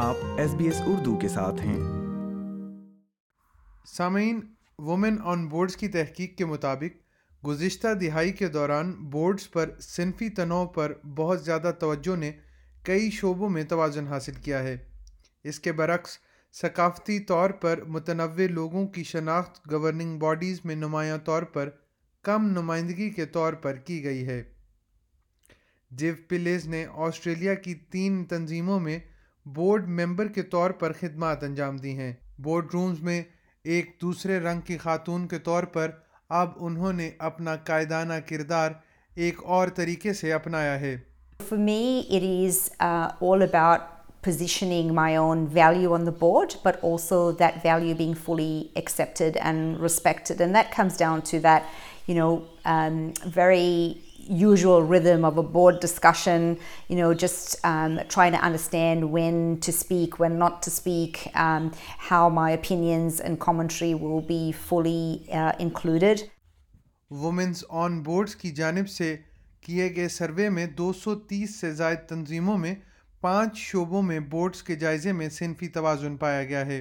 آپ S B S Urdu کے ساتھ ہیں سامعین وومن آن بورڈز کی تحقیق کے مطابق گزشتہ دہائی کے دوران بورڈز پر صنفی تنوع پر بہت زیادہ توجہ نے کئی شعبوں میں توازن حاصل کیا ہے اس کے برعکس ثقافتی طور پر متنوع لوگوں کی شناخت گورننگ باڈیز میں نمایاں طور پر کم نمائندگی کے طور پر کی گئی ہے جیو پلیز نے آسٹریلیا کی تین تنظیموں میں بورڈ ممبر کے طور پر خدمات انجام دی ہیں بورڈ رومز میں ایک دوسرے رنگ کی خاتون کے طور پر اب انہوں نے اپنا قائدانہ کردار ایک اور طریقے سے اپنایا ہے usual rhythm of a board discussion, you know, just um, trying to understand when to speak, when not to speak, um, how my opinions and commentary will be fully uh, included. Women's on boards ki janib se kiye gaye survey mein 230 se zyada tanzeemon mein پانچ شعبوں میں boards کے جائزے میں صنفی توازن پایا گیا ہے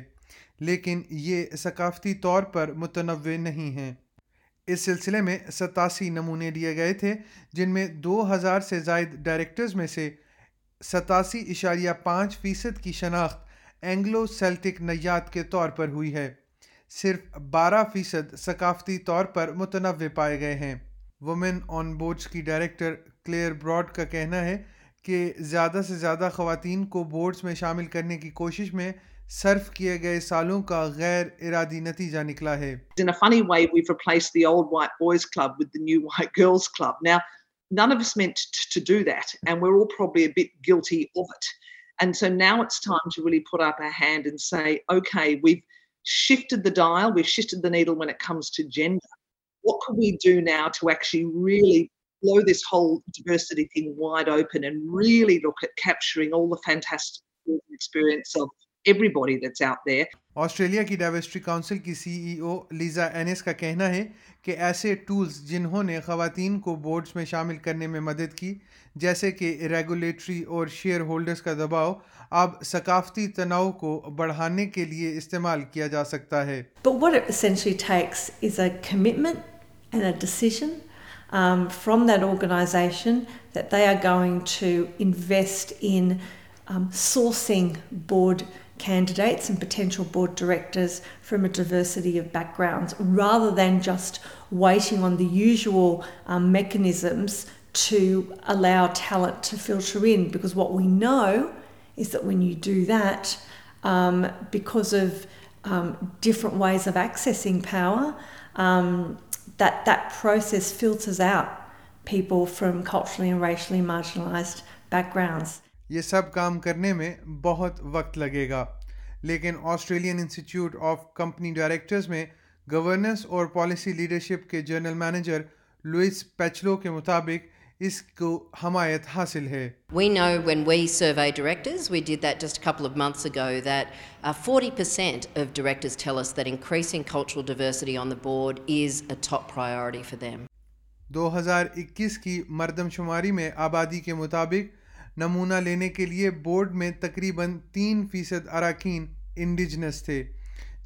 لیکن یہ ثقافتی طور پر متنوع نہیں ہیں اس سلسلے میں ستاسی نمونے لیے گئے تھے جن میں دو ہزار سے زائد ڈائریکٹرز میں سے ستاسی اشاریہ پانچ فیصد کی شناخت اینگلو سیلٹک نیات کے طور پر ہوئی ہے صرف بارہ فیصد ثقافتی طور پر متنوع پائے گئے ہیں وومن آن بورڈز کی ڈائریکٹر کلیئر براڈ کا کہنا ہے کہ زیادہ سے زیادہ خواتین کو بورڈز میں شامل کرنے کی کوشش میں صرف کیے گئے سالوں کا غیر ارادی نتیجہ نکلا ہے in a funny way we've replaced the old white boys club with the new white girls club now none of us meant to do that and we're all probably a bit guilty of it and so now it's time to really put up our hand and say okay we've shifted the dial we've shifted the needle when it comes to gender what can we do now to actually really blow this whole diversity thing wide open and really look at capturing all the fantastic experience of everybody that's out there. سی ای اینس کا کہنا ہے کہ ایسے جنہوں نے خواتین کو boards میں شامل کرنے میں مدد کی جیسے کہ ریگولیٹری اور شیئر ہولڈرز کا دباؤ اب ثقافتی تناؤ کو بڑھانے کے لیے استعمال کیا جا سکتا ہے Um, from that organisation that they are going to invest in um, sourcing board candidates and potential board directors from a diversity of backgrounds, rather than just waiting on the usual um, mechanisms to allow talent to filter in. Because what we know is that when you do that, because of different ways of accessing power, that that process filters out people from culturally and racially marginalized backgrounds. یہ سب کام کرنے میں بہت وقت لگے گا لیکن Australian institute of company directors میں governance اور پالیسی لیڈرشپ کے جنرل مینیجر لوئس پیچلو کے مطابق اس کو حمایت حاصل ہے we we we know when survey directors directors did that that that just couple of of months forty percent is increasing cultural diversity on the board is a top priority for them دو ہزار اکیس کی مردم شماری میں آبادی کے مطابق نمونہ لینے کے لیے بورڈ میں تقریباً تین فیصد اراکین انڈیجنس تھے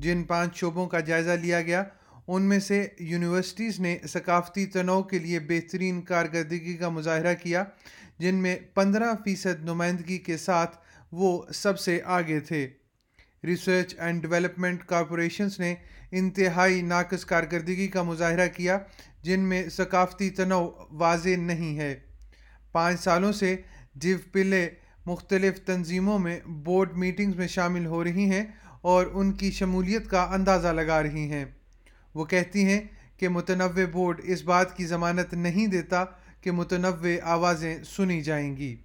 جن پانچ شعبوں کا جائزہ لیا گیا ان میں سے یونیورسٹیز نے ثقافتی تنوع کے لیے بہترین کارکردگی کا مظاہرہ کیا جن میں پندرہ فیصد نمائندگی کے ساتھ وہ سب سے آگے تھے ریسرچ اینڈ ڈیولپمنٹ کارپوریشنز نے انتہائی ناقص کارکردگی کا مظاہرہ کیا جن میں ثقافتی تنوع واضح نہیں ہے پانچ سالوں سے جیو پلے مختلف تنظیموں میں بورڈ میٹنگز میں شامل ہو رہی ہیں اور ان کی شمولیت کا اندازہ لگا رہی ہیں وہ کہتی ہیں کہ متنوع بورڈ اس بات کی ضمانت نہیں دیتا کہ متنوع آوازیں سنی جائیں گی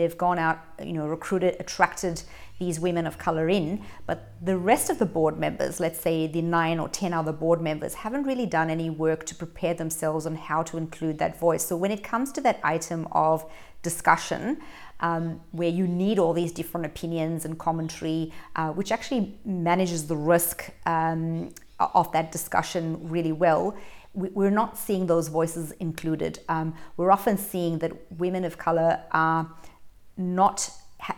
They've gone out, you know, recruited, attracted these women of color in, but the rest of the board members, let's say the nine or ten other board members, haven't really done any work to prepare themselves on how to include that voice. So when it comes to that item of discussion, um, where you need all these different opinions and commentary, uh, which actually manages the risk um, Uh, of that discussion really well, we're not seeing those voices included. Um, we're often seeing that women of color are not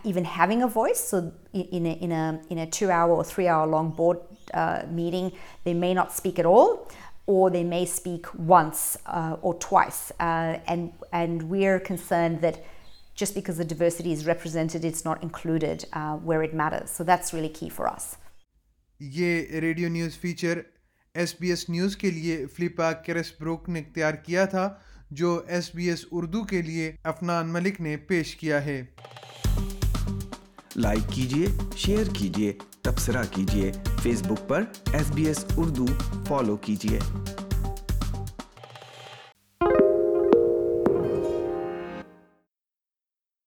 even having a voice. So in a 2-hour or 3-hour long board uh, meeting, they may not speak at all, or they may speak once uh, or twice. And we're concerned that just because the diversity is represented, it's not included where it matters. So that's really key for us. یہ radio news feature S B S news کے لیے فلپا کیرس Brook نے اختیار کیا تھا جو S B S Urdu کے لیے افنان ملک نے پیش کیا ہے لائک کیجیے شیئر کیجیے تبصرہ کیجیے فیس بک پر S B S Urdu follow کیجیے